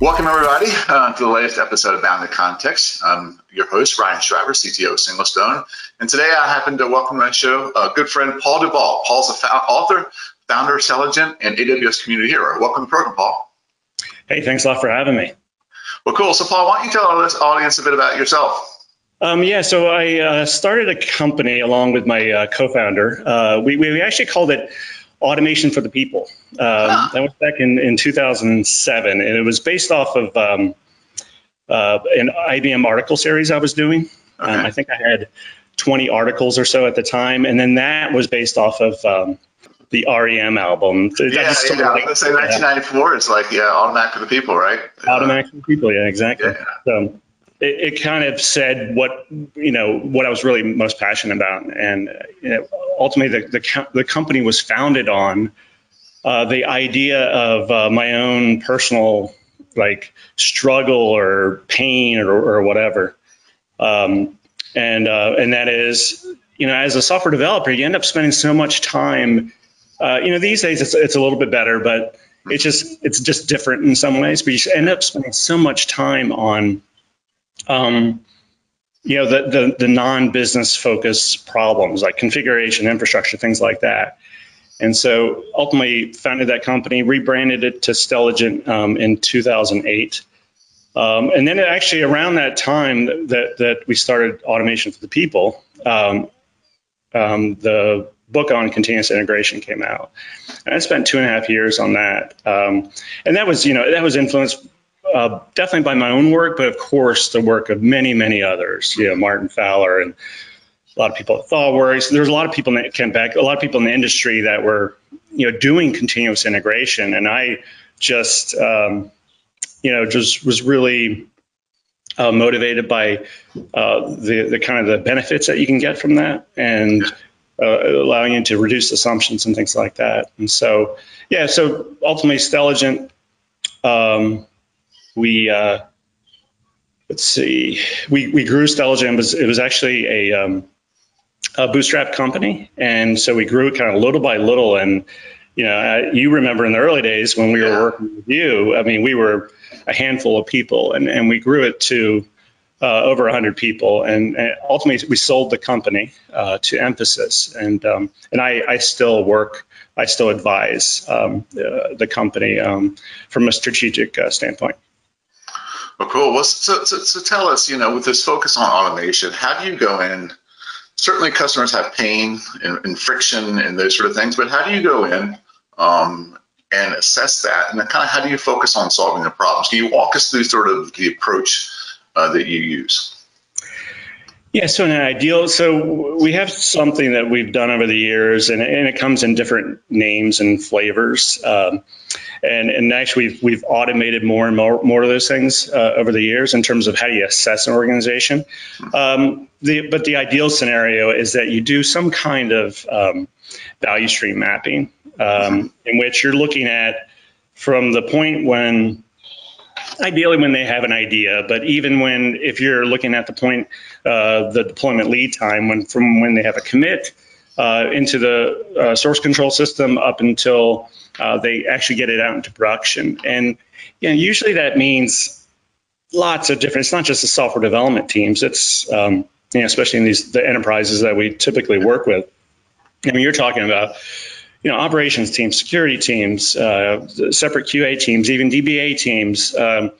Welcome, everybody, uh, to the latest episode of Bound Bounded Context. I'm your host, Ryan Shriver, CTO of SingleStone. And today I happen to welcome to my show a good friend, Paul Duvall. Paul's the author, founder of Stelligent, and AWS Community Hero. Welcome to the program, Paul. Hey, thanks a lot for having me. Well, cool. So, Paul, why don't you tell our audience a bit about yourself? Um, yeah, so I uh, started a company along with my uh, co-founder. Uh, we, we actually called it Automation for the People. Um, huh. That was back in, in 2007, and it was based off of um, uh, an IBM article series I was doing. Um, okay. Um, I think I had 20 articles or so at the time, and then that was based off of um, the REM album. Yeah, yeah. Like, I was say 1994. It's like yeah, Automatic for the People, right? Automatic for the People. Yeah, exactly. Yeah. So, it, it, kind of said what you know what I was really most passionate about, and you know, ultimately the, the, the company was founded on uh, the idea of uh, my own personal like struggle or pain or, or whatever, um, and uh, and that is you know as a software developer you end up spending so much time. Uh, you know these days it's, it's a little bit better, but it's just it's just different in some ways. But you end up spending so much time on um, you know, the, the, the non-business focused problems like configuration, infrastructure, things like that. And so ultimately founded that company, rebranded it to Stelligent um, in 2008. Um, and then actually around that time that, that we started Automation for the People, um, um, the book on continuous integration came out. And I spent two and a half years on that. Um, and that was, you know, that was influenced uh, definitely by my own work, but of course the work of many, many others. You know, Martin Fowler and a lot of people at ThoughtWorks. There's a lot of people in Kent Beck, a lot of people in the industry that were, you know, doing continuous integration, and I just, um, you know, just was really uh, motivated by uh, the the kind of the benefits that you can get from that, and uh, allowing you to reduce assumptions and things like that. And so, yeah, so ultimately, Stelligent. Um, we uh, let's see, we we grew Stelligent. It was, it was actually a, um, a bootstrap company, and so we grew it kind of little by little. And you know, you remember in the early days when we were working with you. I mean, we were a handful of people, and and we grew it to uh, over 100 people, and, and, ultimately we sold the company uh, to Mphasis, and um, and I, I still work, I still advise um, uh, the company um, from a strategic uh, standpoint. Well, cool. Well, so, so, so tell us, you know, with this focus on automation, how do you go in? Certainly, customers have pain and, and friction and those sort of things, but how do you go in um, and assess that? And kind of how do you focus on solving the problems? Can you walk us through sort of the approach uh, that you use? Yeah, so in an ideal, so we have something that we've done over the years, and, and it comes in different names and flavors. Um, and, and actually, we've, we've automated more and more, more of those things uh, over the years in terms of how do you assess an organization. Um, the, but the ideal scenario is that you do some kind of um, value stream mapping um, in which you're looking at from the point when ideally when they have an idea, but even when, if you're looking at the point, uh, the deployment lead time, when from when they have a commit uh, into the uh, source control system up until uh, they actually get it out into production. And you know, usually that means lots of different, it's not just the software development teams, it's, um, you know, especially in these, the enterprises that we typically work with. I mean, you're talking about you know, operations teams, security teams, uh, separate QA teams, even DBA teams. Um,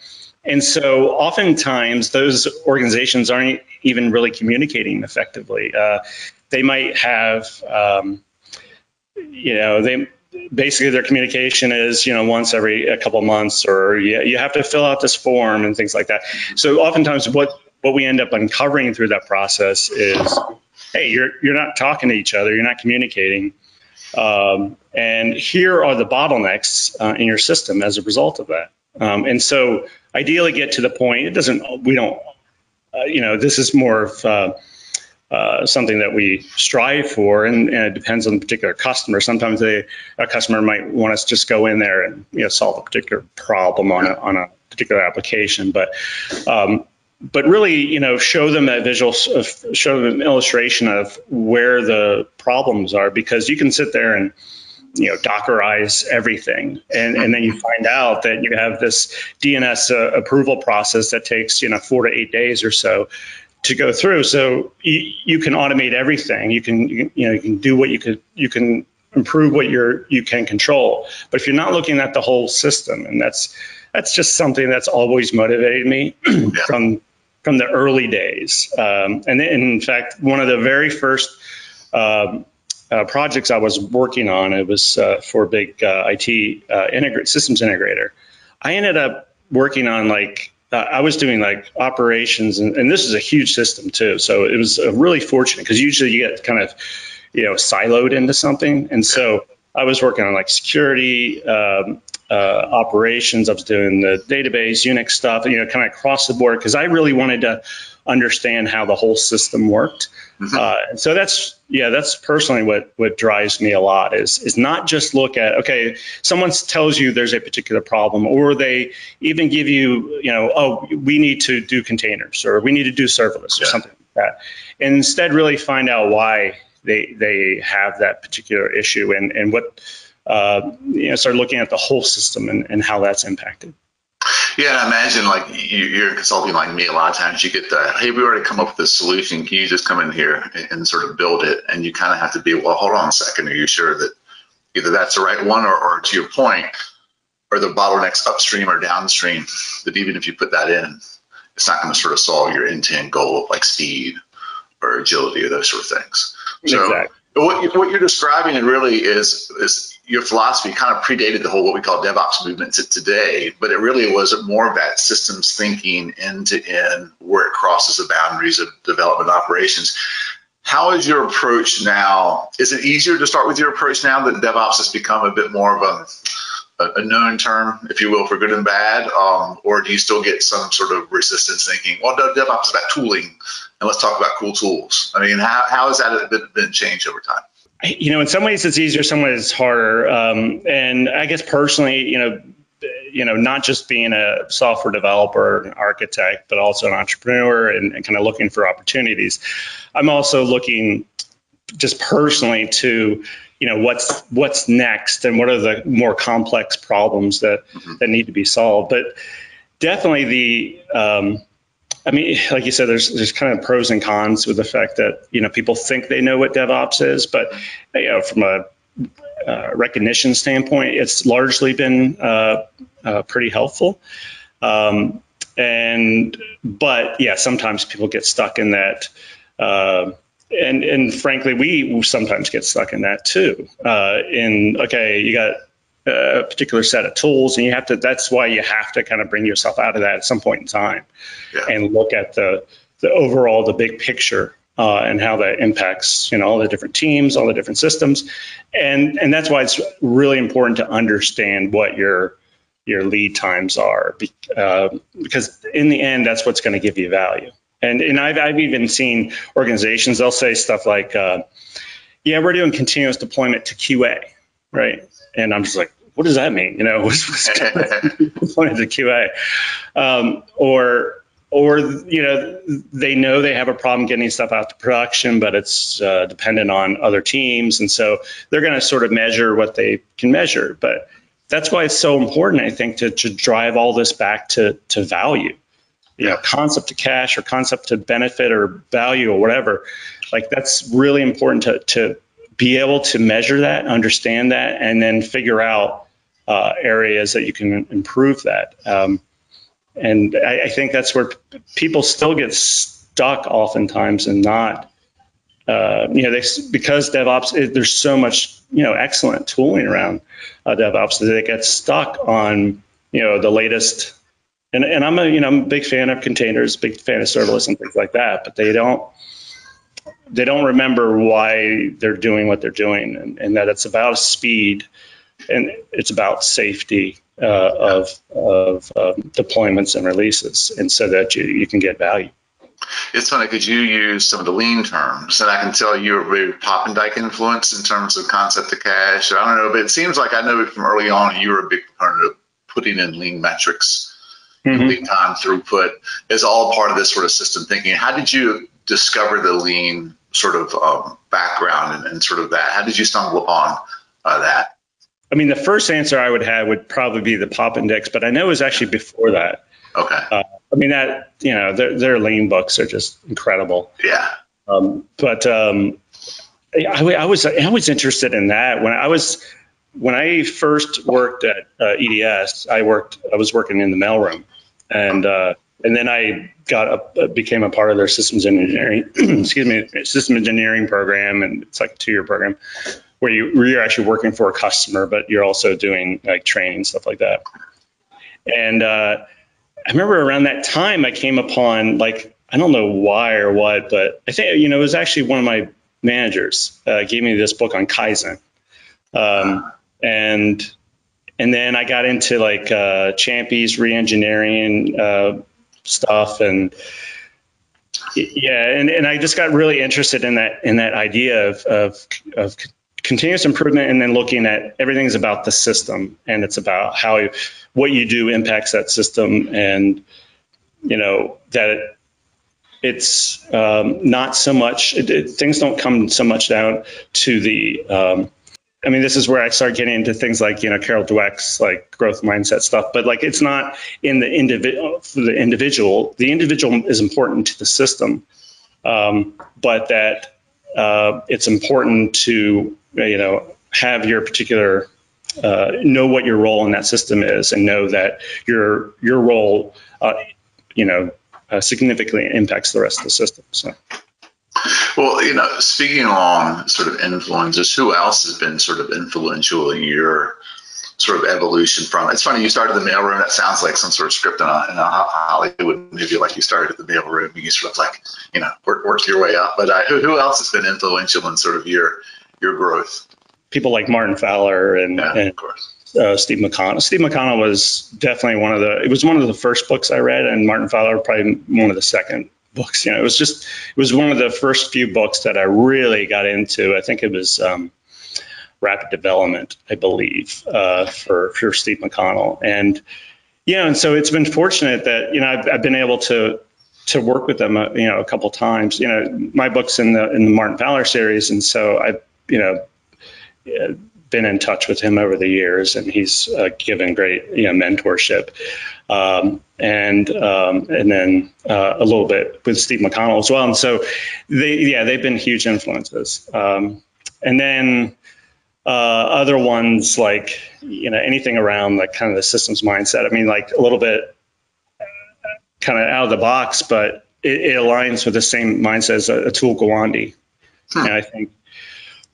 and so oftentimes those organizations aren't even really communicating effectively. Uh, they might have, um, you know, they basically their communication is, you know, once every a couple months or you, you have to fill out this form and things like that. So oftentimes what, what we end up uncovering through that process is, hey, you're, you're not talking to each other, you're not communicating. Um, and here are the bottlenecks uh, in your system as a result of that. Um, and so ideally get to the point, it doesn't, we don't, uh, you know, this is more of uh, uh something that we strive for and, and, it depends on the particular customer. Sometimes they, a customer might want us to just go in there and, you know, solve a particular problem on a, on a particular application. But um, but really, you know, show them that visual, show them an illustration of where the problems are, because you can sit there and you know, Dockerize everything, and and then you find out that you have this DNS uh, approval process that takes you know four to eight days or so to go through. So you, you can automate everything. You can you, you know you can do what you could you can improve what you're you can control. But if you're not looking at the whole system, and that's that's just something that's always motivated me from from the early days. Um, and in fact, one of the very first um, uh, projects I was working on, it was uh, for a big uh, IT uh, integrate systems integrator. I ended up working on like uh, I was doing like operations, and, and, this is a huge system too. So it was really fortunate because usually you get kind of you know siloed into something, and so I was working on like security. Um, uh, operations. I was doing the database, Unix stuff, you know, kind of across the board because I really wanted to understand how the whole system worked. Mm-hmm. Uh, and so that's yeah, that's personally what what drives me a lot is is not just look at okay, someone tells you there's a particular problem, or they even give you you know oh we need to do containers or we need to do serverless or something like that. And instead, really find out why they they have that particular issue and and what uh, you know start looking at the whole system and, and how that's impacted. Yeah, I imagine like you're consulting like me. A lot of times you get the, hey, we already come up with a solution. Can you just come in here and sort of build it? And you kind of have to be, well, hold on a second. Are you sure that either that's the right one or, or to your point, or the bottlenecks upstream or downstream that even if you put that in, it's not going to sort of solve your end-to-end goal of like speed or agility or those sort of things. So exactly. what, what you're describing it really is is your philosophy kind of predated the whole what we call DevOps movement to today, but it really was more of that systems thinking end to end where it crosses the boundaries of development operations. How is your approach now? Is it easier to start with your approach now that DevOps has become a bit more of a, a known term, if you will, for good and bad? Um, or do you still get some sort of resistance thinking, well, DevOps is about tooling and let's talk about cool tools? I mean, how, how has that been, been changed over time? You know, in some ways it's easier, some ways it's harder. Um, and I guess personally, you know, you know, not just being a software developer, an architect, but also an entrepreneur and, and kind of looking for opportunities. I'm also looking just personally to, you know, what's what's next and what are the more complex problems that mm-hmm. that need to be solved. But definitely the um, I mean, like you said, there's there's kind of pros and cons with the fact that you know people think they know what DevOps is, but you know from a uh, recognition standpoint, it's largely been uh, uh, pretty helpful. Um, and but yeah, sometimes people get stuck in that. Uh, and and frankly, we sometimes get stuck in that too. Uh, in okay, you got a particular set of tools and you have to that's why you have to kind of bring yourself out of that at some point in time yeah. and look at the the overall the big picture uh, and how that impacts you know all the different teams all the different systems. And and that's why it's really important to understand what your your lead times are uh, because in the end that's what's going to give you value. And and I've, I've even seen organizations they'll say stuff like uh, yeah we're doing continuous deployment to qa right. And I'm just like, what does that mean? You know, what's, what's going to QA? Um, or or you know they know they have a problem getting stuff out to production but it's uh, dependent on other teams. And so they're going to sort of measure what they can measure. But that's why it's so important i think to, to drive all this back to, to value. You know concept to cash or concept to benefit or value or whatever. Like that's really important to, to be able to measure that, understand that, and then figure out uh, areas that you can improve that. Um, and I, I, think that's where p- people still get stuck oftentimes and not, uh, you know, they, because DevOps, it, there's so much, you know, excellent tooling around uh, DevOps that they get stuck on, you know, the latest. And, and I'm a, you know, I'm a big fan of containers, big fan of serverless and things like that, but they don't, they don't remember why they're doing what they're doing, and, and that it's about speed and it's about safety uh, of of um, deployments and releases, and so that you, you can get value. It's funny because you use some of the lean terms, and I can tell you're very Poppendieck influence in terms of concept of cash. I don't know, but it seems like I know from early on you were a big proponent of putting in lean metrics, mm-hmm. lead time, throughput, is all part of this sort of system thinking. How did you discover the lean sort of um, background and, and, sort of that? How did you stumble upon uh, that? I mean, the first answer I would have would probably be the Poppendiecks, but I know it was actually before that. Okay. Uh, I mean, that, you know, their, their lean books are just incredible. Yeah. Um, but um, I, I, was I was interested in that when I was when I first worked at uh, EDS. I worked I was working in the mailroom, and uh, and then I got a, became a part of their systems engineering excuse me system engineering program, and it's like a two year program where you where you're actually working for a customer, but you're also doing like training stuff like that. And uh, I remember around that time I came upon like I don't know why or what, but I think you know it was actually one of my managers uh, gave me this book on Kaizen, um, and and then I got into like uh, Champy's reengineering uh, stuff and yeah, and, and I just got really interested in that in that idea of of, of continuous improvement and then looking at everything's about the system and it's about how what you do impacts that system and you know that it's um, not so much it, it, things don't come so much down to the um, I mean, this is where I start getting into things like you know Carol Dweck's like growth mindset stuff, but like it's not in the individual the individual. The individual is important to the system, um, but that uh, it's important to you know have your particular uh, know what your role in that system is, and know that your your role, uh, you know, uh, significantly impacts the rest of the system. So. Well, you know, speaking along sort of influences, who else has been sort of influential in your sort of evolution from? It's funny you started the mailroom. That sounds like some sort of script in a, in a Hollywood movie, like you started at the mailroom. And you sort of like you know work, work your way up. But uh, who, who else has been influential in sort of your your growth? People like Martin Fowler and, yeah, and uh, Steve McConnell. Steve McConnell was definitely one of the. It was one of the first books I read, and Martin Fowler probably one of the second books. You know, it was just it was one of the first few books that I really got into. I think it was um, Rapid Development, I believe, uh, for for Steve McConnell, and know, and so it's been fortunate that you know I've, I've been able to to work with them, uh, you know, a couple times. You know, my books in the in the Martin Fowler series, and so I've you know been in touch with him over the years, and he's uh, given great you know mentorship um, and um, and then uh, a little bit with Steve McConnell as well. And so they yeah they've been huge influences. Um, and then uh, other ones like you know anything around like kind of the systems mindset. I mean like a little bit kind of out of the box, but it, it aligns with the same mindset as Atul Gawande. Hmm. And I think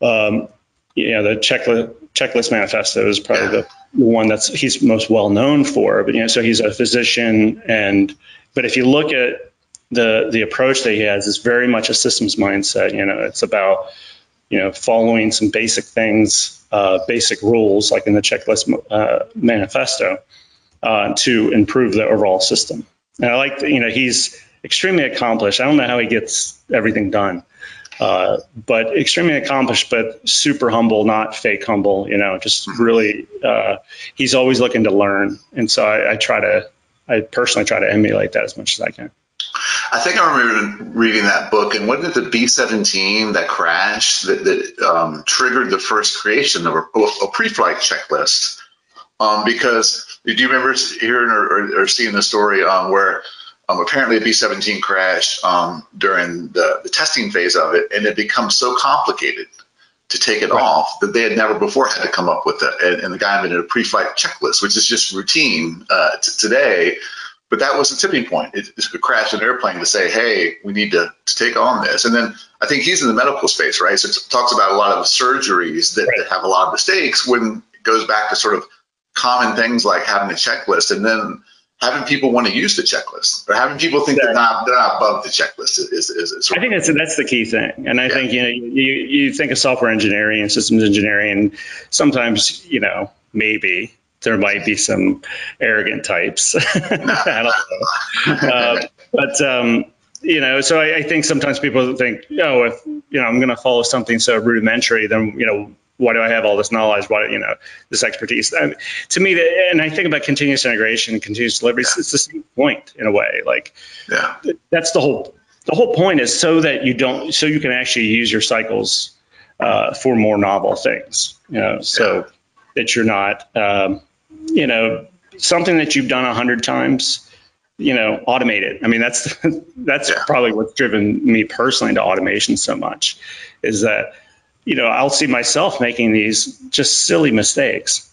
um, you know the checklist checklist manifesto is probably the one that's he's most well known for. But you know, so he's a physician, and but if you look at the the approach that he has, is very much a systems mindset. You know, it's about you know following some basic things, uh, basic rules, like in the checklist uh, manifesto, uh, to improve the overall system. And I like, you know, he's extremely accomplished. I don't know how he gets everything done. Uh, but extremely accomplished, but super humble, not fake humble. You know, just really, uh, he's always looking to learn, and so I, I, try to, I personally try to emulate that as much as I can. I think I remember reading that book, and wasn't it the B-17 that crashed that, that um, triggered the first creation of a, a pre-flight checklist? Um, because do you remember hearing or, or, or seeing the story um, where um, apparently, a B-17 crashed um, during the, the, testing phase of it, and it becomes so complicated to take it right. off that they had never before had to come up with it. And, and the guy made a pre-flight checklist, which is just routine uh, t- today. But that was the tipping point. It, it crashed an airplane to say, "Hey, we need to, to take on this." And then I think he's in the medical space, right? So it talks about a lot of surgeries that, right. that have a lot of mistakes. When it goes back to sort of common things like having a checklist, and then having people want to use the checklist or having people think they're not they're not above the checklist is, is, is I think that's that's the key thing. And I yeah. think you know you you think of software engineering and systems engineering and sometimes you know maybe there might be some arrogant types. I don't know. uh, but um, you know, so I, I, think sometimes people think, oh, if you know, I'm going to follow something so rudimentary, then you know, why do I have all this knowledge? Why, you know, this expertise? I mean, to me, and I think about continuous integration, continuous delivery. Yeah. It's the same point in a way. Like, yeah, that's the whole. The whole point is so that you don't, so you can actually use your cycles uh, for more novel things. You know, so that you're not, um, you know, something that you've done a hundred times, you know, automate it. I mean, that's that's Yeah. probably what's driven me personally to automation so much, is that you know I'll see myself making these just silly mistakes,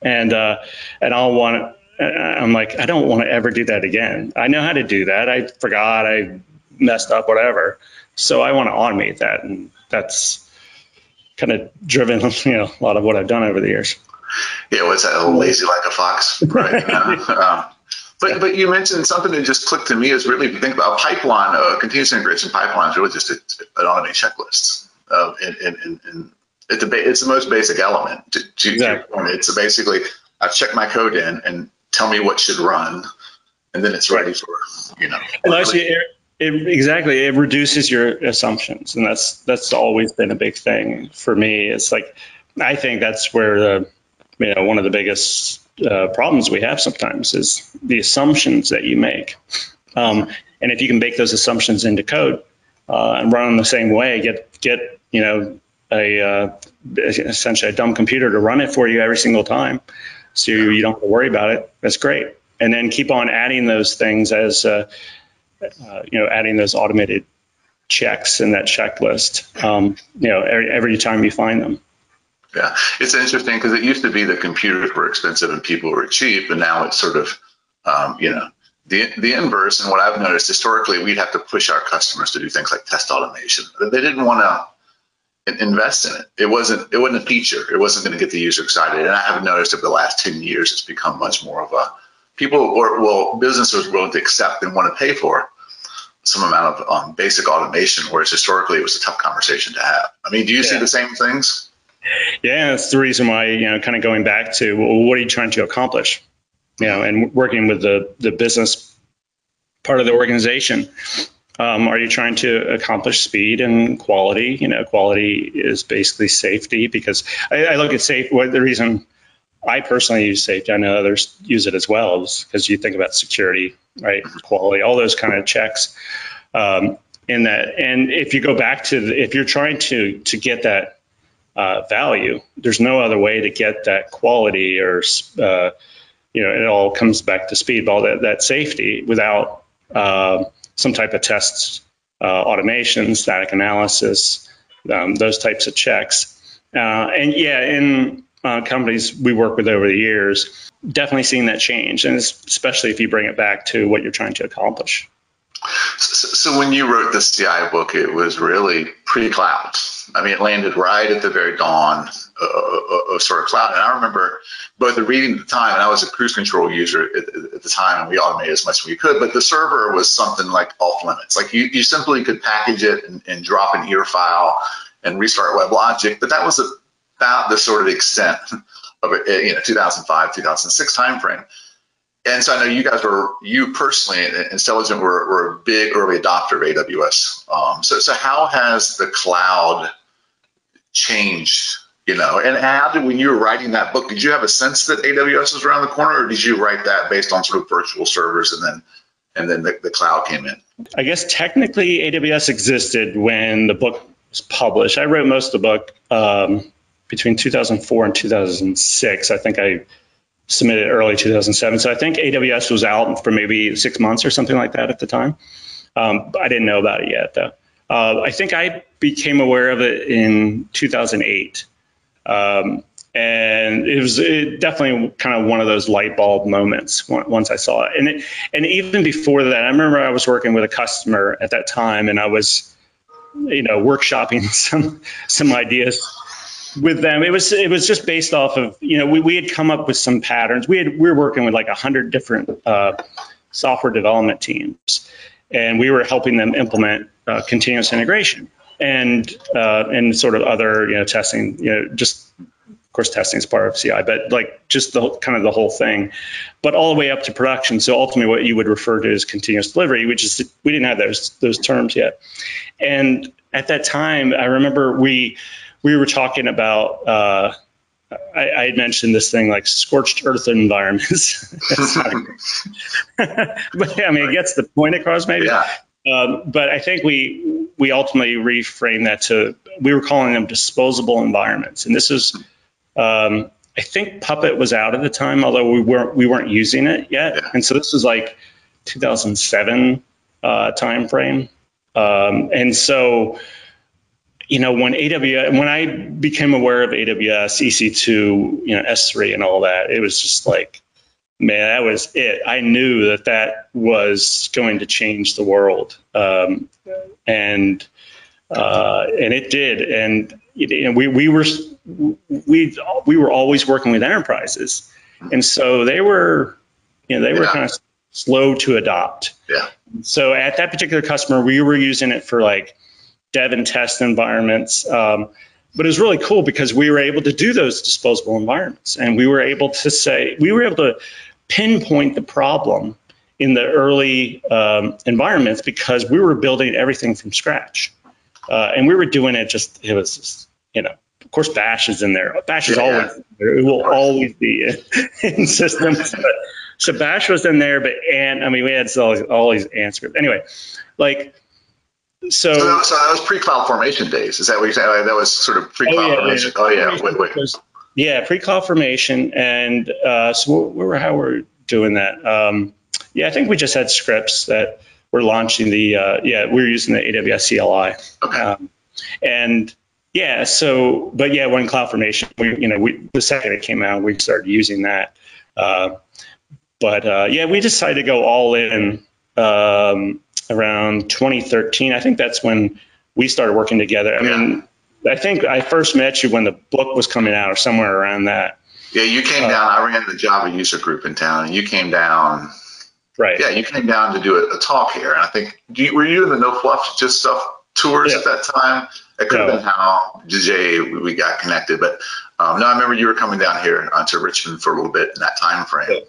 and uh, and I'll want to. I'm like, I don't want to ever do that again. I know how to do that. I forgot. I messed up. Whatever. So I want to automate that, and that's kind of driven, you know, a lot of what I've done over the years. Yeah, what's that? Lazy like a fox, right? uh, but but you mentioned something that just clicked to me is really if you think about pipeline, a continuous integration pipeline is really just a, an automated checklist. And it's, a, it's the most basic element. To, to your Exactly. point. It's basically I check my code in and tell me what should run, and then it's ready for you know. And actually, it, it, exactly, it reduces your assumptions, and that's that's always been a big thing for me. It's like I think that's where the you know one of the biggest uh, problems we have sometimes is the assumptions that you make, um, and if you can bake those assumptions into code uh, and run them the same way, get get you know a uh, essentially a dumb computer to run it for you every single time, so you don't have to worry about it. That's great, and then keep on adding those things as uh, uh, you know, adding those automated checks in that checklist, um, you know, every, every time you find them. Yeah, it's interesting because it used to be that computers were expensive and people were cheap, and now it's sort of, um, you know, the the inverse. And what I've noticed historically, we'd have to push our customers to do things like test automation. They didn't want to invest in it. It wasn't it wasn't a feature. It wasn't going to get the user excited. And I have noticed over the last ten years, it's become much more of a people or well, businesses are willing to accept and want to pay for some amount of um, basic automation, whereas historically it was a tough conversation to have. I mean, do you see the same things? Yeah, that's the reason why, you know, kind of going back to well, what are you trying to accomplish? You know, and working with the, the business part of the organization. Um, are you trying to accomplish speed and quality? You know, quality is basically safety because I, I look at safe. The reason I personally use safety, I know others use it as well, is because you think about security, right? Quality, all those kind of checks. Um, in that, and if you go back to, the, if you're trying to to get that uh, value, there's no other way to get that quality or uh, you know, it all comes back to speed, but all that, that safety without uh, some type of tests, uh, automation, static analysis, um, those types of checks. Uh, and yeah, in uh, companies we work with over the years, definitely seeing that change, and especially if you bring it back to what you're trying to accomplish. So, so when you wrote the CI book, it was really pre-cloud. I mean, it landed right at the very dawn of, of sort of cloud. And I remember both the reading at the time, and I was a CruiseControl user at, at the time, and we automated as much as we could. But the server was something like off limits. Like you, you simply could package it and, and drop an ear file and restart WebLogic, but that was about the sort of extent of it, you know, 2005, 2006 timeframe. And so I know you guys were, you personally, and were, were a big early adopter of AWS. Um, so, so how has the cloud changed? You know, and how did when you were writing that book, did you have a sense that AWS was around the corner, or did you write that based on sort of virtual servers and then and then the, the cloud came in? I guess technically AWS existed when the book was published. I wrote most of the book um, between 2004 and 2006. I think I submitted early 2007. So I think AWS was out for maybe six months or something like that at the time. Um, I didn't know about it yet, though. Uh, I think I became aware of it in 2008. Um, and it was it definitely kind of one of those light bulb moments once I saw it. And it, and even before that, I remember I was working with a customer at that time, and I was, you know, workshopping some some ideas with them. It was it was just based off of you know we, we had come up with some patterns. We had we were working with like a hundred different uh, software development teams, and we were helping them implement uh, continuous integration and uh, and sort of other you know testing you know just of course testing is part of CI, but like just the kind of the whole thing, but all the way up to production. So ultimately, what you would refer to as continuous delivery, which is we didn't have those those terms yet. And at that time, I remember we we were talking about. Uh, I, I had mentioned this thing like scorched earth environments, but I mean it gets the point across maybe. Yeah. Um, but I think we we ultimately reframed that to we were calling them disposable environments, and this is um, I think Puppet was out at the time, although we weren't we weren't using it yet. Yeah. And so this was like 2007 uh, timeframe. Um, and so, you know, when AWS, when I became aware of AWS, EC2, you know, S3 and all that, it was just like, man, that was it. I knew that that was going to change the world. Um, and, uh, and it did. And, you know, we, we were, we, we were always working with enterprises. And so they were, you know, they were Yeah. kind of slow to adopt. Yeah. So at that particular customer, we were using it for like dev and test environments. Um, but it was really cool because we were able to do those disposable environments and we were able to say, we were able to pinpoint the problem in the early um, environments because we were building everything from scratch. Uh, and we were doing it just, it was just, you know, of course, Bash is in there. Bash is Yeah, always there. It will always be in, in systems. But, so Bash was in there, but and I mean, we had all these, all these answers. Anyway, like, so. So that, so that was pre-CloudFormation days. Is that what you're saying? That was sort of pre-cloud Oh, yeah, formation. yeah. Oh yeah. Wait, wait. Yeah, pre-CloudFormation, and uh, so we were how we're doing that. Um, yeah, I think we just had scripts that we're launching the. Uh, yeah, we were using the AWS CLI, Okay. um, and yeah, so but yeah, when CloudFormation, we you know we the second it came out, we started using that. Uh, but uh, yeah, we decided to go all in um, around 2013. I think that's when we started working together. I mean, I think I first met you when the book was coming out, or somewhere around that. Yeah, you came Uh, down. I ran the Java user group in town, and you came down. Right. Yeah, you came down to do a, a talk here, and I think do you, were you in the No Fluff Just Stuff tours Yeah. at that time? It could have No. been how Jay we got connected, but um, no, I remember you were coming down here to Richmond for a little bit in that time frame. Yeah.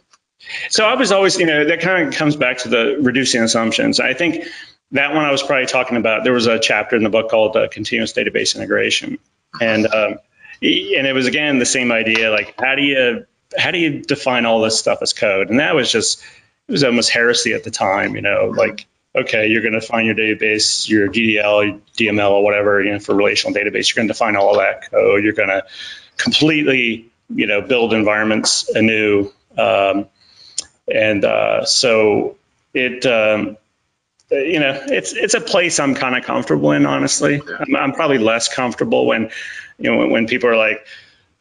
So I was always, you know, that kind of comes back to the reducing assumptions. I think that one I was probably talking about. There was a chapter in the book called uh, continuous database integration, and um, and it was again the same idea. Like, how do you how do you define all this stuff as code? And that was just it was almost heresy at the time. You know, like okay, you're going to define your database, your DDL, DML, or whatever, you know, for relational database. You're going to define all that code. You're going to completely, you know, build environments anew. Um, and uh, so it, um, you know, it's it's a place I'm kind of comfortable in. Honestly, I'm, I'm probably less comfortable when, you know, when, when people are like,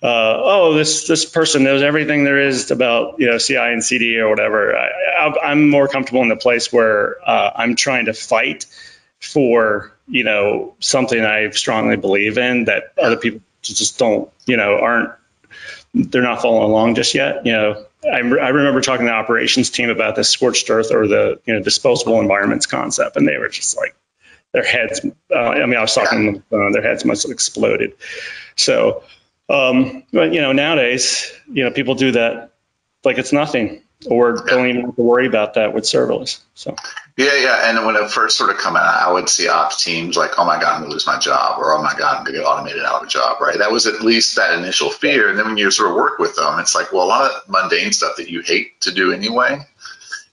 uh, "Oh, this this person knows everything there is about you know CI and CD or whatever." I, I'm more comfortable in the place where uh, I'm trying to fight for you know something I strongly believe in that other people just don't you know aren't they're not following along just yet. You know, I, I remember talking to the operations team about the scorched earth or the you know disposable environments concept, and they were just like their heads. Uh, I mean, I was talking uh, their heads must have exploded. So, um, but you know, nowadays, you know, people do that like it's nothing, or don't even have to worry about that with serverless. So. Yeah, yeah. And when it first sort of come out, I would see ops teams like, "Oh my God, I'm gonna lose my job," or "Oh my God, I'm gonna get automated out of a job." Right? That was at least that initial fear. And then when you sort of work with them, it's like, well, a lot of mundane stuff that you hate to do anyway.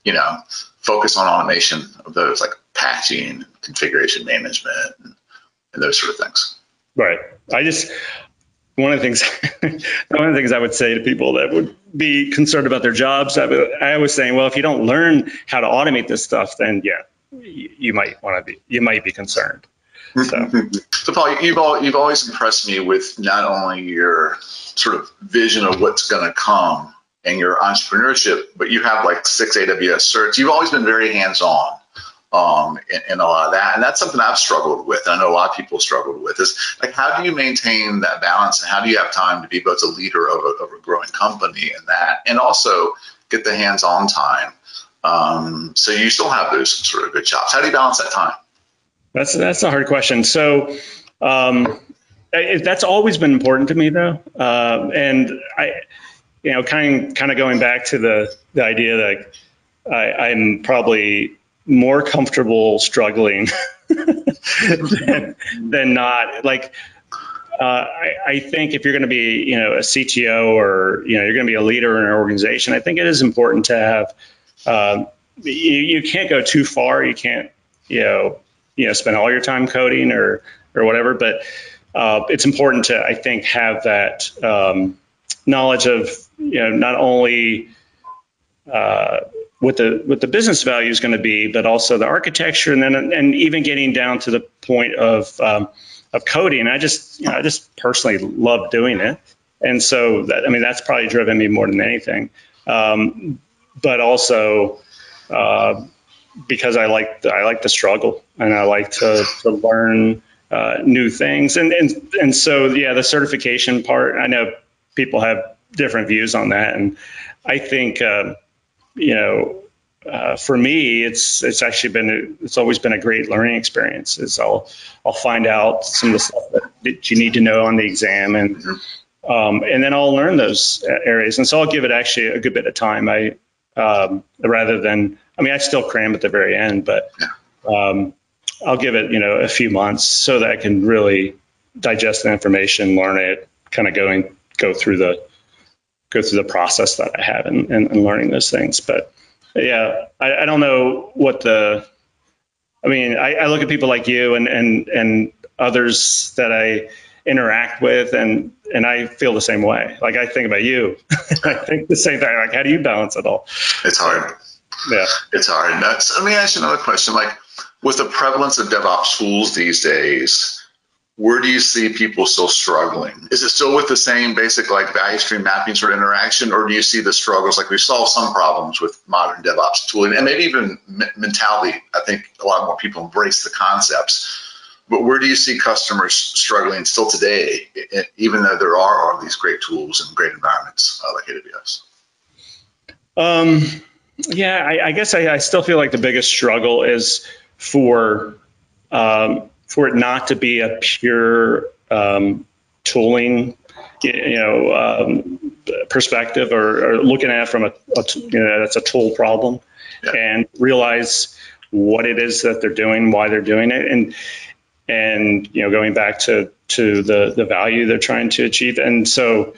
You know, focus on automation of those, like patching, configuration management, and those sort of things. Right. I just one of the things one of the things I would say to people that would be concerned about their jobs, I, I was saying, well, if you don't learn how to automate this stuff, then yeah, you, you might want to be you might be concerned. So So, Paul, you've all, you've always impressed me with not only your sort of vision of what's going to come and your entrepreneurship, but you have like six AWS certs. You've always been very hands-on um, in, in a lot of that, and that's something I've struggled with. And I know a lot of people struggled with. Is like, how do you maintain that balance, and how do you have time to be both a leader of a, of a growing company and that, and also get the hands-on time? Um, so you still have those sort of good jobs. How do you balance that time? that's that's a hard question. So um, that's always been important to me, though, uh, and I, you know, kind kind of going back to the the idea that I, I'm probably more comfortable struggling than, than not. Like, uh, I, I think if you're going to be, you know, a CTO or you know, you're going to be a leader in an organization, I think it is important to have. Um, you, you can't go too far. You can't, you know, you know, spend all your time coding or or whatever. But uh, it's important to, I think, have that. Um, knowledge of you know not only uh, what the what the business value is going to be, but also the architecture, and then and even getting down to the point of um, of coding. I just you know I just personally love doing it, and so that, I mean that's probably driven me more than anything. Um, but also uh, because I like I like the struggle and I like to to learn uh, new things, and and and so yeah, the certification part. I know people have different views on that, and I think. Uh, you know, uh, for me, it's it's actually been a, it's always been a great learning experience. Is I'll I'll find out some of the stuff that, you need to know on the exam, and um, and then I'll learn those areas. And so I'll give it actually a good bit of time. I um, rather than I mean I still cram at the very end, but um, I'll give it you know a few months so that I can really digest the information, learn it, kind of going go through the go through the process that I have in, in, in learning those things. But yeah, I, I, don't know what the, I mean, I, I, look at people like you and, and, and others that I interact with and, and I feel the same way. Like I think about you, I think the same thing. Like, how do you balance it all? It's hard. Yeah. It's hard. That's, let me ask you another question. Like with the prevalence of DevOps tools these days, where do you see people still struggling? Is it still with the same basic like value stream mapping sort of interaction, or do you see the struggles like we solved some problems with modern DevOps tooling and maybe even mentality? I think a lot more people embrace the concepts. But where do you see customers struggling still today, even though there are all these great tools and great environments uh, like AWS? Um, yeah, I, I guess I, I, still feel like the biggest struggle is for um, for it not to be a pure um, tooling, you know, um, perspective or, or, looking at it from a, a you know, that's a tool problem, yeah. and realize what it is that they're doing, why they're doing it, and and you know, going back to to the the value they're trying to achieve, and so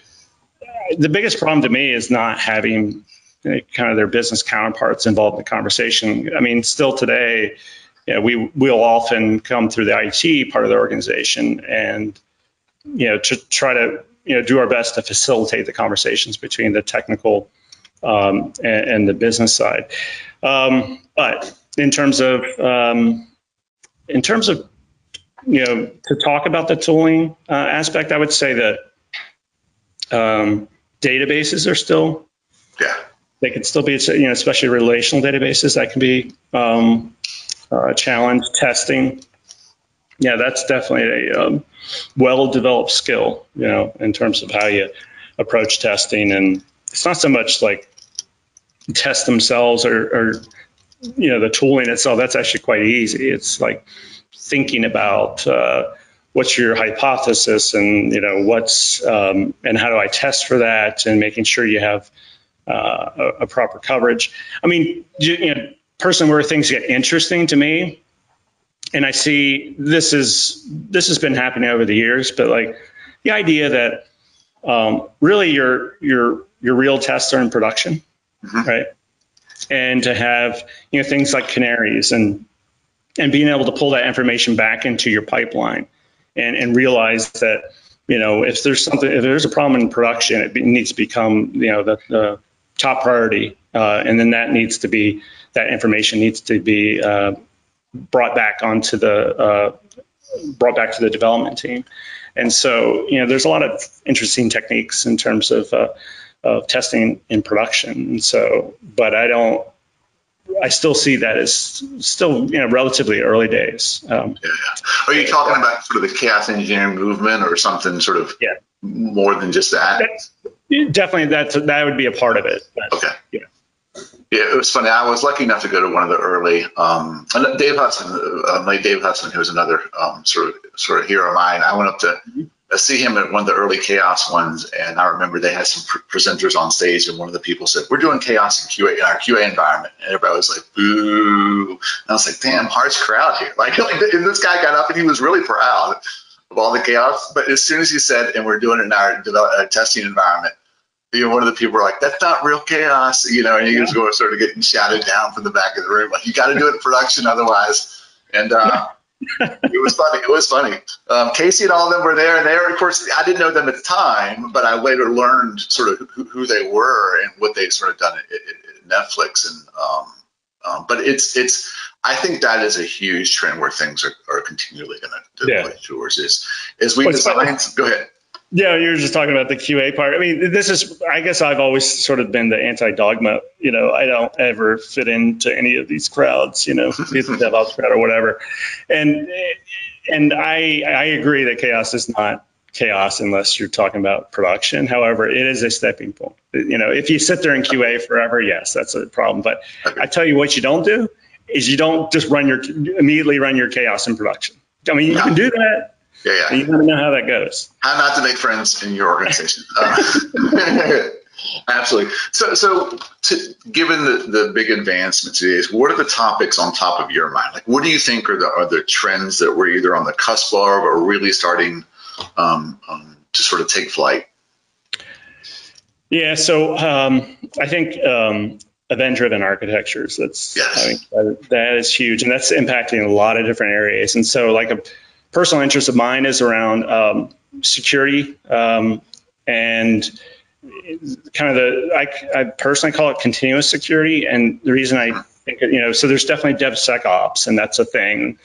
the biggest problem to me is not having kind of their business counterparts involved in the conversation. I mean, still today you know, we will often come through the IT part of the organization and, you know, to try to, you know, do our best to facilitate the conversations between the technical um, and, and, the business side. Um, but in terms of, um, in terms of, you know, to talk about the tooling uh, aspect, I would say that um, databases are still, yeah, they can still be, you know, especially relational databases that can be um, uh, challenge testing. Yeah, that's definitely a um, well-developed skill, you know, in terms of how you approach testing. And it's not so much like test themselves or, or you know, the tooling itself. That's actually quite easy. It's like thinking about uh, what's your hypothesis and you know what's um, and how do I test for that and making sure you have uh, a, a, proper coverage. I mean, you, you know, person where things get interesting to me and i see this is this has been happening over the years but like the idea that um, really your your your real tests are in production mm-hmm. right and to have you know things like canaries and and being able to pull that information back into your pipeline and and realize that you know if there's something if there's a problem in production it needs to become you know the, the top priority uh, and then that needs to be that information needs to be uh, brought back onto the uh, brought back to the development team. And so, you know, there's a lot of interesting techniques in terms of uh, of testing in production. And so, but I don't. I still see that as still, you know, relatively early days. Um, yeah, Are you talking about sort of the chaos engineering movement or something sort of yeah. more than just that? That's, definitely, that's that would be a part of it. But, okay. Yeah. Yeah, it was funny. I was lucky enough to go to one of the early um, Dave Hudson, uh, like Dave Hudson, who was another um, sort of sort of hero of mine. I went up to uh, see him at one of the early chaos ones, and I remember they had some pr- presenters on stage, and one of the people said, "We're doing chaos in QA in our QA environment," and everybody was like, "Boo!" And I was like, "Damn, harsh crowd here!" Like, and this guy got up and he was really proud of all the chaos. But as soon as he said, "And we're doing it in our develop, uh, testing environment," you know, one of the people were like, "That's not real chaos," you know, and he was going sort of getting shouted down from the back of the room, like, "You got to do it in production, otherwise." And uh, it was funny. It was funny. Um, Casey and all of them were there, and they were, of course, I didn't know them at the time, but I later learned sort of who, who they were and what they sort of done at, at, at Netflix. And um, um, but it's it's I think that is a huge trend where things are, are continually going to yeah. towards is is we design. Go ahead. Yeah, you were just talking about the QA part. I mean, this is, I guess I've always sort of been the anti dogma. You know, I don't ever fit into any of these crowds, you know, be it the DevOps crowd or whatever. And, and I, I agree that chaos is not chaos unless you're talking about production. However, it is a stepping point. You know, if you sit there in QA forever, yes, that's a problem. But I tell you what you don't do is you don't just run your, immediately run your chaos in production. I mean, you can do that yeah, yeah. You want to know how that goes. How not to make friends in your organization. Uh, absolutely. So, so to, given the, the big advancements today, what are the topics on top of your mind? Like, what do you think are the are the trends that we're either on the cusp of or really starting um, um, to sort of take flight? Yeah. So um, I think um, event-driven architectures. That's yes. I mean, that, that is huge, and that's impacting a lot of different areas. And so, like a personal interest of mine is around um, security um, and kind of the I, I, personally call it continuous security and the reason i think you know so there's definitely devsecops and that's a thing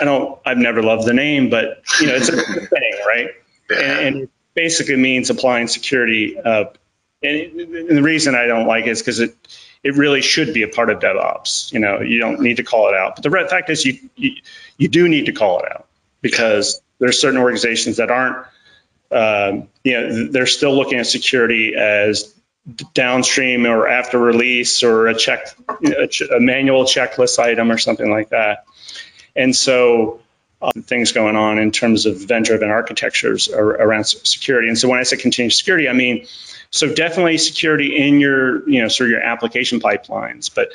i don't i've never loved the name but you know it's a thing right and, and, basically means applying security uh, and, and the reason i don't like it is because it it really should be a part of DevOps. You know, you don't need to call it out. But the fact is, you, you, you do need to call it out because there's certain organizations that aren't, um, you know, they're still looking at security as downstream or after release or a check, a, a manual checklist item or something like that. And so um, things going on in terms of event-driven architectures around security. And so when I say continuous security, I mean so definitely security in your, you know, sort of your application pipelines. But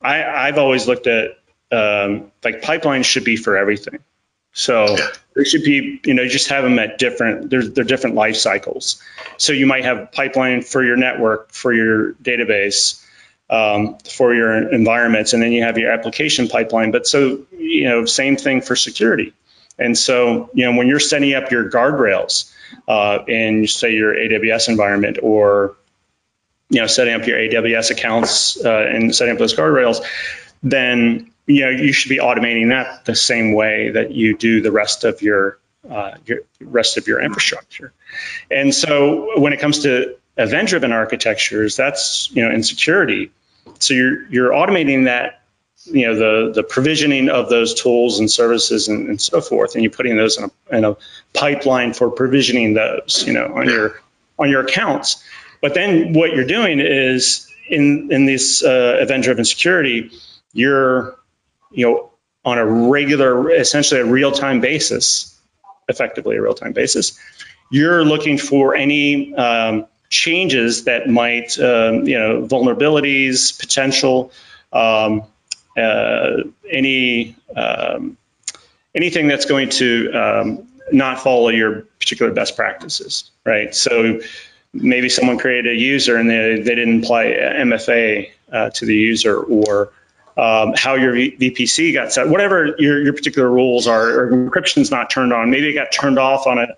I, I've always looked at um, like pipelines should be for everything. So there should be, you know, just have them at different, they're, they're different life cycles. So you might have pipeline for your network, for your database, um, for your environments, and then you have your application pipeline. But so, you know, same thing for security. And so, you know, when you're setting up your guardrails, uh, in say your AWS environment or you know setting up your AWS accounts uh, and setting up those guardrails, then you know you should be automating that the same way that you do the rest of your uh, your rest of your infrastructure. And so when it comes to event-driven architectures, that's you know in security. So you're you're automating that you know the the provisioning of those tools and services and, and so forth, and you're putting those in a, in a, pipeline for provisioning those, you know, on your on your accounts. But then what you're doing is in in this uh, event-driven security, you're you know on a regular, essentially a real-time basis, effectively a real-time basis, you're looking for any um, changes that might, um, you know, vulnerabilities, potential. Um, uh, any um, anything that's going to um, not follow your particular best practices, right? So maybe someone created a user and they, they didn't apply MFA uh, to the user or um, how your VPC got set, whatever your, your particular rules are, or encryption's not turned on. Maybe it got turned off on a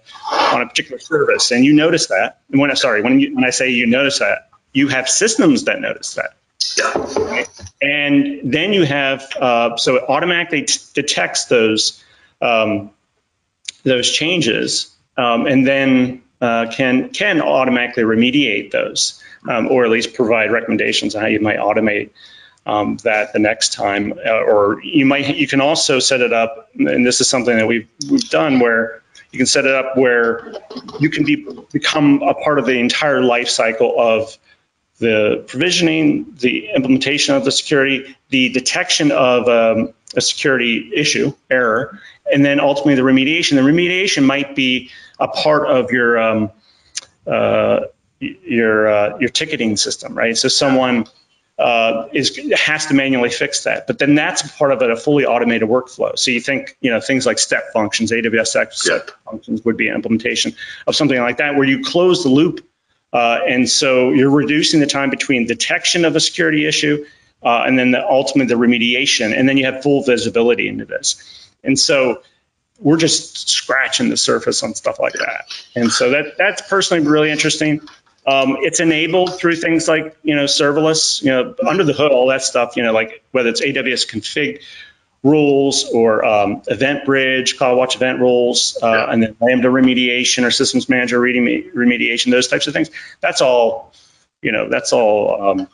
on a particular service, and you notice that. And when sorry, when you, when I say you notice that, you have systems that notice that. And then you have uh, so it automatically t- detects those um, those changes, um, and then uh, can can automatically remediate those, um, or at least provide recommendations on how you might automate um, that the next time. Uh, or you might you can also set it up, and this is something that we've we've done where you can set it up where you can be become a part of the entire life cycle of the provisioning, the implementation of the security, the detection of um, a security issue, error, and then ultimately the remediation. The remediation might be a part of your um, uh, your uh, your ticketing system, right? So someone uh, is has to manually fix that, but then that's part of a fully automated workflow. So you think you know things like step functions, AWS step functions would be an implementation of something like that, where you close the loop uh, and so you're reducing the time between detection of a security issue uh, and then the ultimate the remediation, and then you have full visibility into this. And so we're just scratching the surface on stuff like that. And so that that's personally really interesting. Um, it's enabled through things like you know serverless, you know under the hood, all that stuff. You know like whether it's AWS config rules or um, Event Bridge, CloudWatch event rules, uh, yeah. and then Lambda remediation or Systems Manager remediation, those types of things. That's all. You know that's all. Um,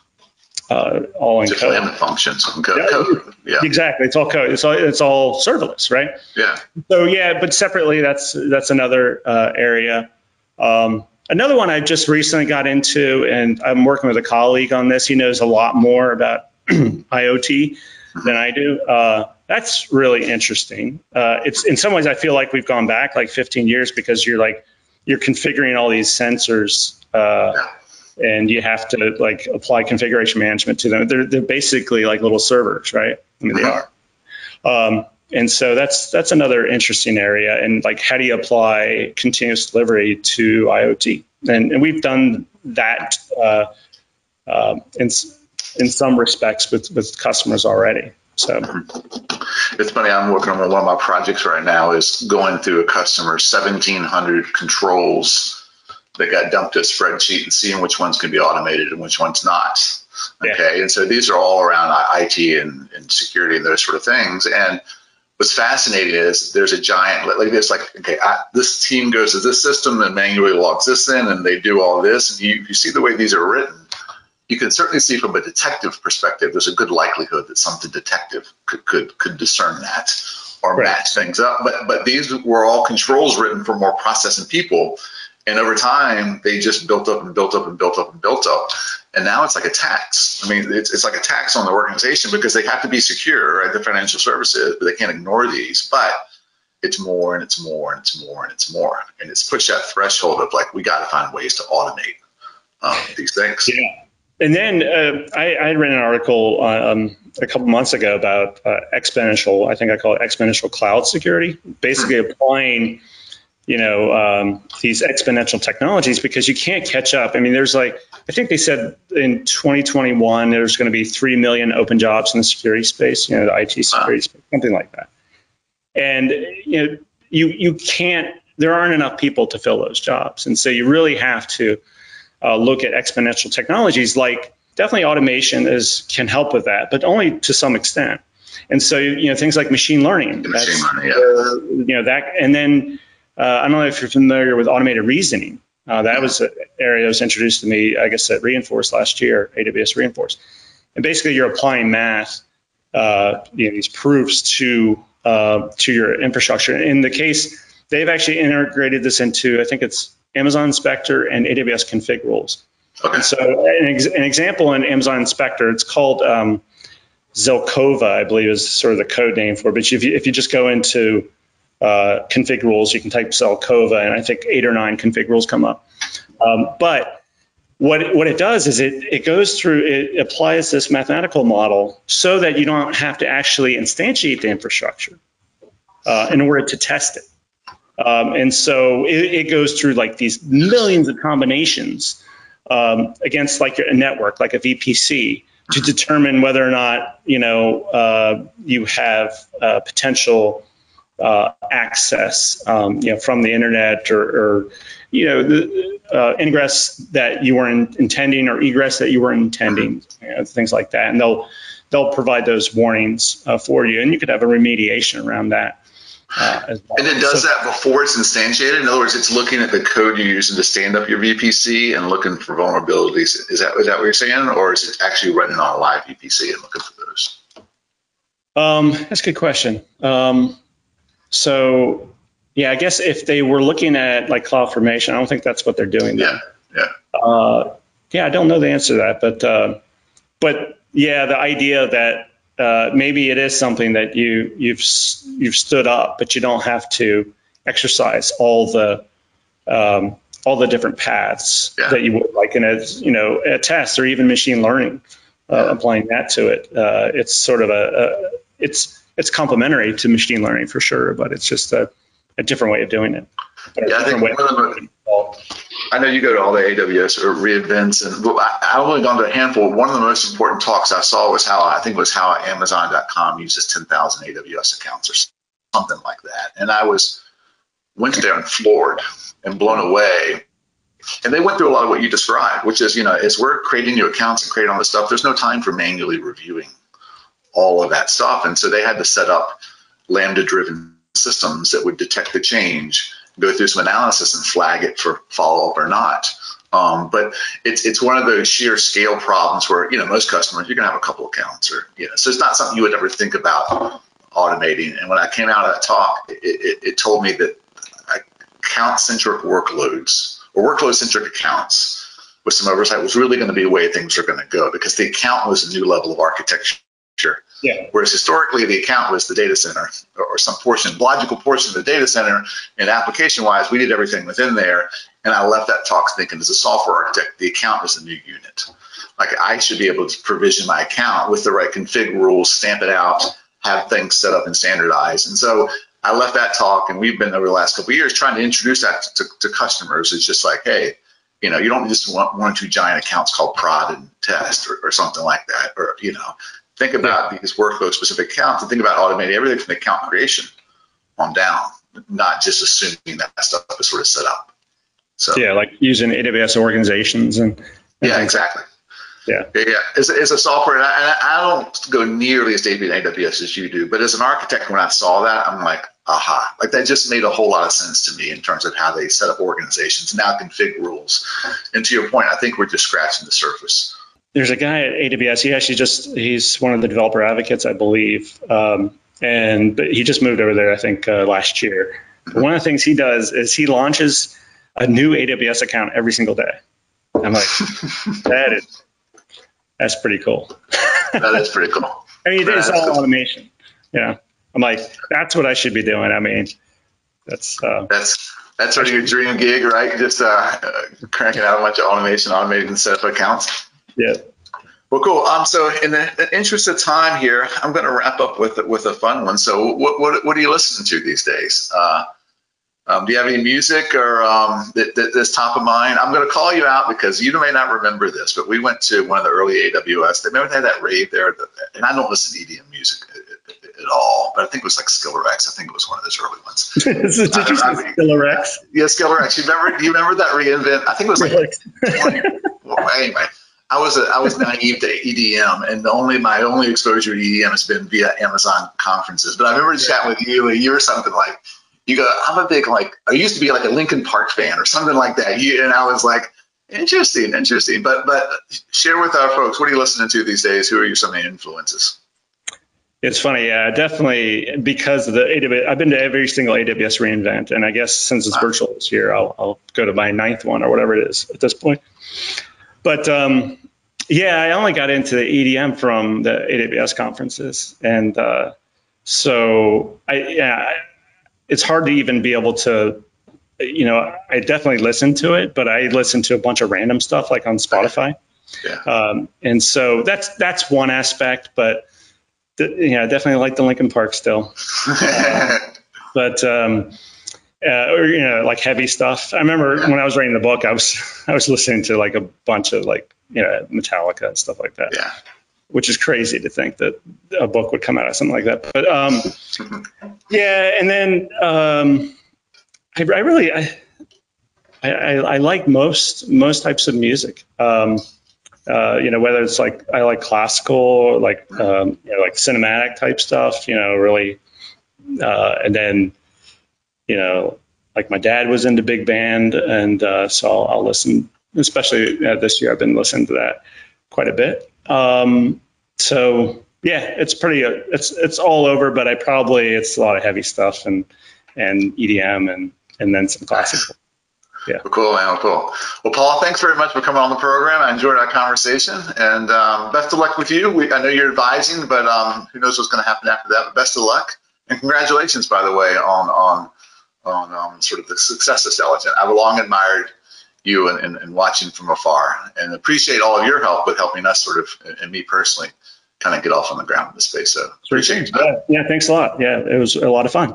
uh, all in Just code. Lambda functions code. Yeah, code. yeah, exactly. It's all code. It's all it's all serverless, right? Yeah. So yeah, but separately, that's that's another uh, area. Um, Another one I just recently got into, and I'm working with a colleague on this. He knows a lot more about IoT than I do. Uh, that's really interesting. Uh, it's in some ways I feel like we've gone back like 15 years because you're like you're configuring all these sensors, uh, and you have to like apply configuration management to them. They're they're basically like little servers, right? I mean, they uh-huh. are. Um, and so that's that's another interesting area. And like how do you apply continuous delivery to iot and, and we've done that uh, uh, in, in some respects with, with customers already. So. It's funny i'm working on one of my projects right now is going through a customer's 1700 controls that got dumped to a spreadsheet and seeing which ones can be automated and which ones not. Okay yeah. and so these are all around it and, and security and those sort of things. And what's fascinating is there's a giant like this like okay I, this team goes to this system and manually logs this in and they do all this. And you, you see the way these are written you can certainly see from a detective perspective there's a good likelihood that some detective could could, could discern that or right. match things up. But but these were all controls written for more processing people and over time, they just built up and built up and built up and built up. And now it's like a tax. I mean, it's, it's like a tax on the organization because they have to be secure, right? The financial services, but they can't ignore these. But it's more and it's more and it's more and it's more. And it's pushed that threshold of like, we got to find ways to automate um, these things. Yeah. And then uh, I, I read an article um, a couple months ago about uh, exponential, I think I call it exponential cloud security, basically mm-hmm. applying you know um, these exponential technologies because you can't catch up. I mean, there's like I think they said in 2021 there's going to be three million open jobs in the security space, you know, the IT security space, something like that. And you know, you you can't. There aren't enough people to fill those jobs, and so you really have to uh, look at exponential technologies like definitely automation is can help with that, but only to some extent. And so you know things like machine learning, machine learning, yeah. you know that, and then uh, I don't know if you're familiar with automated reasoning. Uh, that was an area that was introduced to me, I guess, at Reinforce last year, AWS Reinforce. And basically, you're applying math, uh, you know, these proofs to uh, to your infrastructure. In the case, they've actually integrated this into, I think it's Amazon Inspector and AWS config rules. And so, an, ex- an, example in Amazon Inspector, it's called um, Zelkova, I believe, is sort of the code name for it. But if you, if you just go into uh, config rules. You can type Zelkova, and I think eight or nine config rules come up. Um, but what what it does is it it goes through it applies this mathematical model so that you don't have to actually instantiate the infrastructure uh, in order to test it. Um, and so it, it, goes through like these millions of combinations um, against like a network, like a VPC, to determine whether or not you know uh, you have uh, potential uh, access, um, you know, from the internet or, or you know, the, uh, ingress that you weren't intending or egress that you weren't intending, you know, things like that, and they'll they'll provide those warnings uh, for you, and you could have a remediation around that. Uh, well. And it does so, that before it's instantiated. In other words, it's looking at the code you're using to stand up your VPC and looking for vulnerabilities. Is that is that what you're saying, or is it actually running on a live VPC and looking for those? Um, that's a good question. Um, so yeah, I guess if they were looking at like CloudFormation, I don't think that's what they're doing. Yeah, yeah. Uh, yeah, I don't know the answer to that, but uh, but yeah, the idea that uh, maybe it is something that you you've you've stood up, but you don't have to exercise all the um, all the different paths yeah. that you would like in a you know a test or even machine learning, uh, yeah. applying that to it. Uh, it's sort of a, a it's it's complementary to machine learning for sure, but it's just a, a different way of doing it. Yeah, I think one of the, I know you go to all the AWS or reInvents, and I've only gone to a handful. One of the most important talks I saw was how I think it was how Amazon.com uses 10,000 AWS accounts or something like that. And I was went there and floored and blown away. And they went through a lot of what you described, which is, you know, as we're creating new accounts and creating all this stuff, there's no time for manually reviewing all of that stuff. And so they had to set up Lambda driven systems that would detect the change, go through some analysis and flag it for follow up or not. Um, but it's it's one of those sheer scale problems where you know most customers you're gonna have a couple accounts or you know so it's not something you would ever think about automating. And when I came out of that talk, it, it, it told me that account centric workloads or workload centric accounts with some oversight was really going to be the way things are going to go because the account was a new level of architecture. Yeah. Whereas historically the account was the data center or some portion, logical portion of the data center, and application wise, we did everything within there. And I left that talk thinking as a software architect, the account is a new unit. Like I should be able to provision my account with the right config rules, stamp it out, have things set up and standardized. And so I left that talk, and we've been over the last couple of years trying to introduce that to, to, customers. It's just like, hey, you know, you don't just want one or two giant accounts called prod and test or, or something like that, or you know, think about these workload specific accounts and think about automating everything from account creation on down, not just assuming that stuff is sort of set up. So yeah, like using AWS organizations and, and yeah, exactly. Yeah. Yeah. As, as a software, and I, and I, don't go nearly as deep in AWS as you do, but as an architect, when I saw that, I'm like, aha, like that just made a whole lot of sense to me in terms of how they set up organizations, and now config rules. And to your point, I think we're just scratching the surface. There's a guy at AWS. He actually just, he's one of the developer advocates, I believe. Um, and he just moved over there, I think, uh, last year. One of the things he does is he launches a new AWS account every single day. I'm like, that is that's pretty cool. that is pretty cool. I mean, it's all cool. automation. Yeah. I'm like, that's what I should be doing. I mean, that's uh, that's that's sort of your dream gig, right? Just uh, uh, cranking out a bunch of automation, automating set up accounts. Yeah. Well, cool. Um, so in the interest of time here, I'm going to wrap up with with a fun one. So, what what what are you listening to these days? Uh, um, do you have any music or um, that, that, that's top of mind? I'm going to call you out because you may not remember this, but we went to one of the early AWS. They remember they had that rave there, and I don't listen to EDM music at, all, but I think it was like Skiller X. I think it was one of those early ones. Did you say Skiller X? Yeah, Skiller X. You remember? Do you remember that reinvent? I think it was like 20. well, anyway. I was a, I was naive to EDM, and the only my only exposure to EDM has been via Amazon conferences. But I remember chatting with you a year or something like, you go, I'm a big like I used to be like a Linkin Park fan or something like that. You, and I was like, interesting, interesting. But but share with our folks, what are you listening to these days? Who are your some influences? It's funny, yeah, definitely because of the AWS. I've been to every single AWS reInvent, and I guess since it's wow. virtual this year, I'll, I'll go to my ninth one or whatever it is at this point. But um, yeah, I only got into the EDM from the AWS conferences, and uh, so I yeah it's hard to even be able to you know i definitely listen to it but i listen to a bunch of random stuff like on spotify. Yeah. Um, and so that's that's one aspect but the, yeah I definitely like the Linkin Park still. But um, uh, or you know like heavy stuff i remember when i was writing the book i was i was listening to like a bunch of like you know metallica and stuff like that yeah which is crazy to think that a book would come out of something like that. But um, yeah, and then um, I, I, really I, I, I like most most types of music. Um, uh, you know, whether it's like I like classical, like um, you know, like cinematic type stuff. You know, really, uh, and then you know, like my dad was into big band, and uh, so I'll, I'll listen. Especially uh, this year, I've been listening to that quite a bit. Um, so yeah, it's pretty, uh, it's, it's all over, but I probably, it's a lot of heavy stuff and, and EDM and, and then some classical. Yeah. Well, cool, man. Cool. Well, Paul, thanks very much for coming on the program. I enjoyed our conversation, and um, best of luck with you. We, I know you're advising, but um, who knows what's going to happen after that. But best of luck, and congratulations, by the way, on on on um, sort of the success of Stelligent. I've long admired you and, and, and, watching from afar and appreciate all of your help with helping us sort of and me personally kind of get off on the ground in the space. So appreciate yeah, yeah thanks a lot. Yeah it was a lot of fun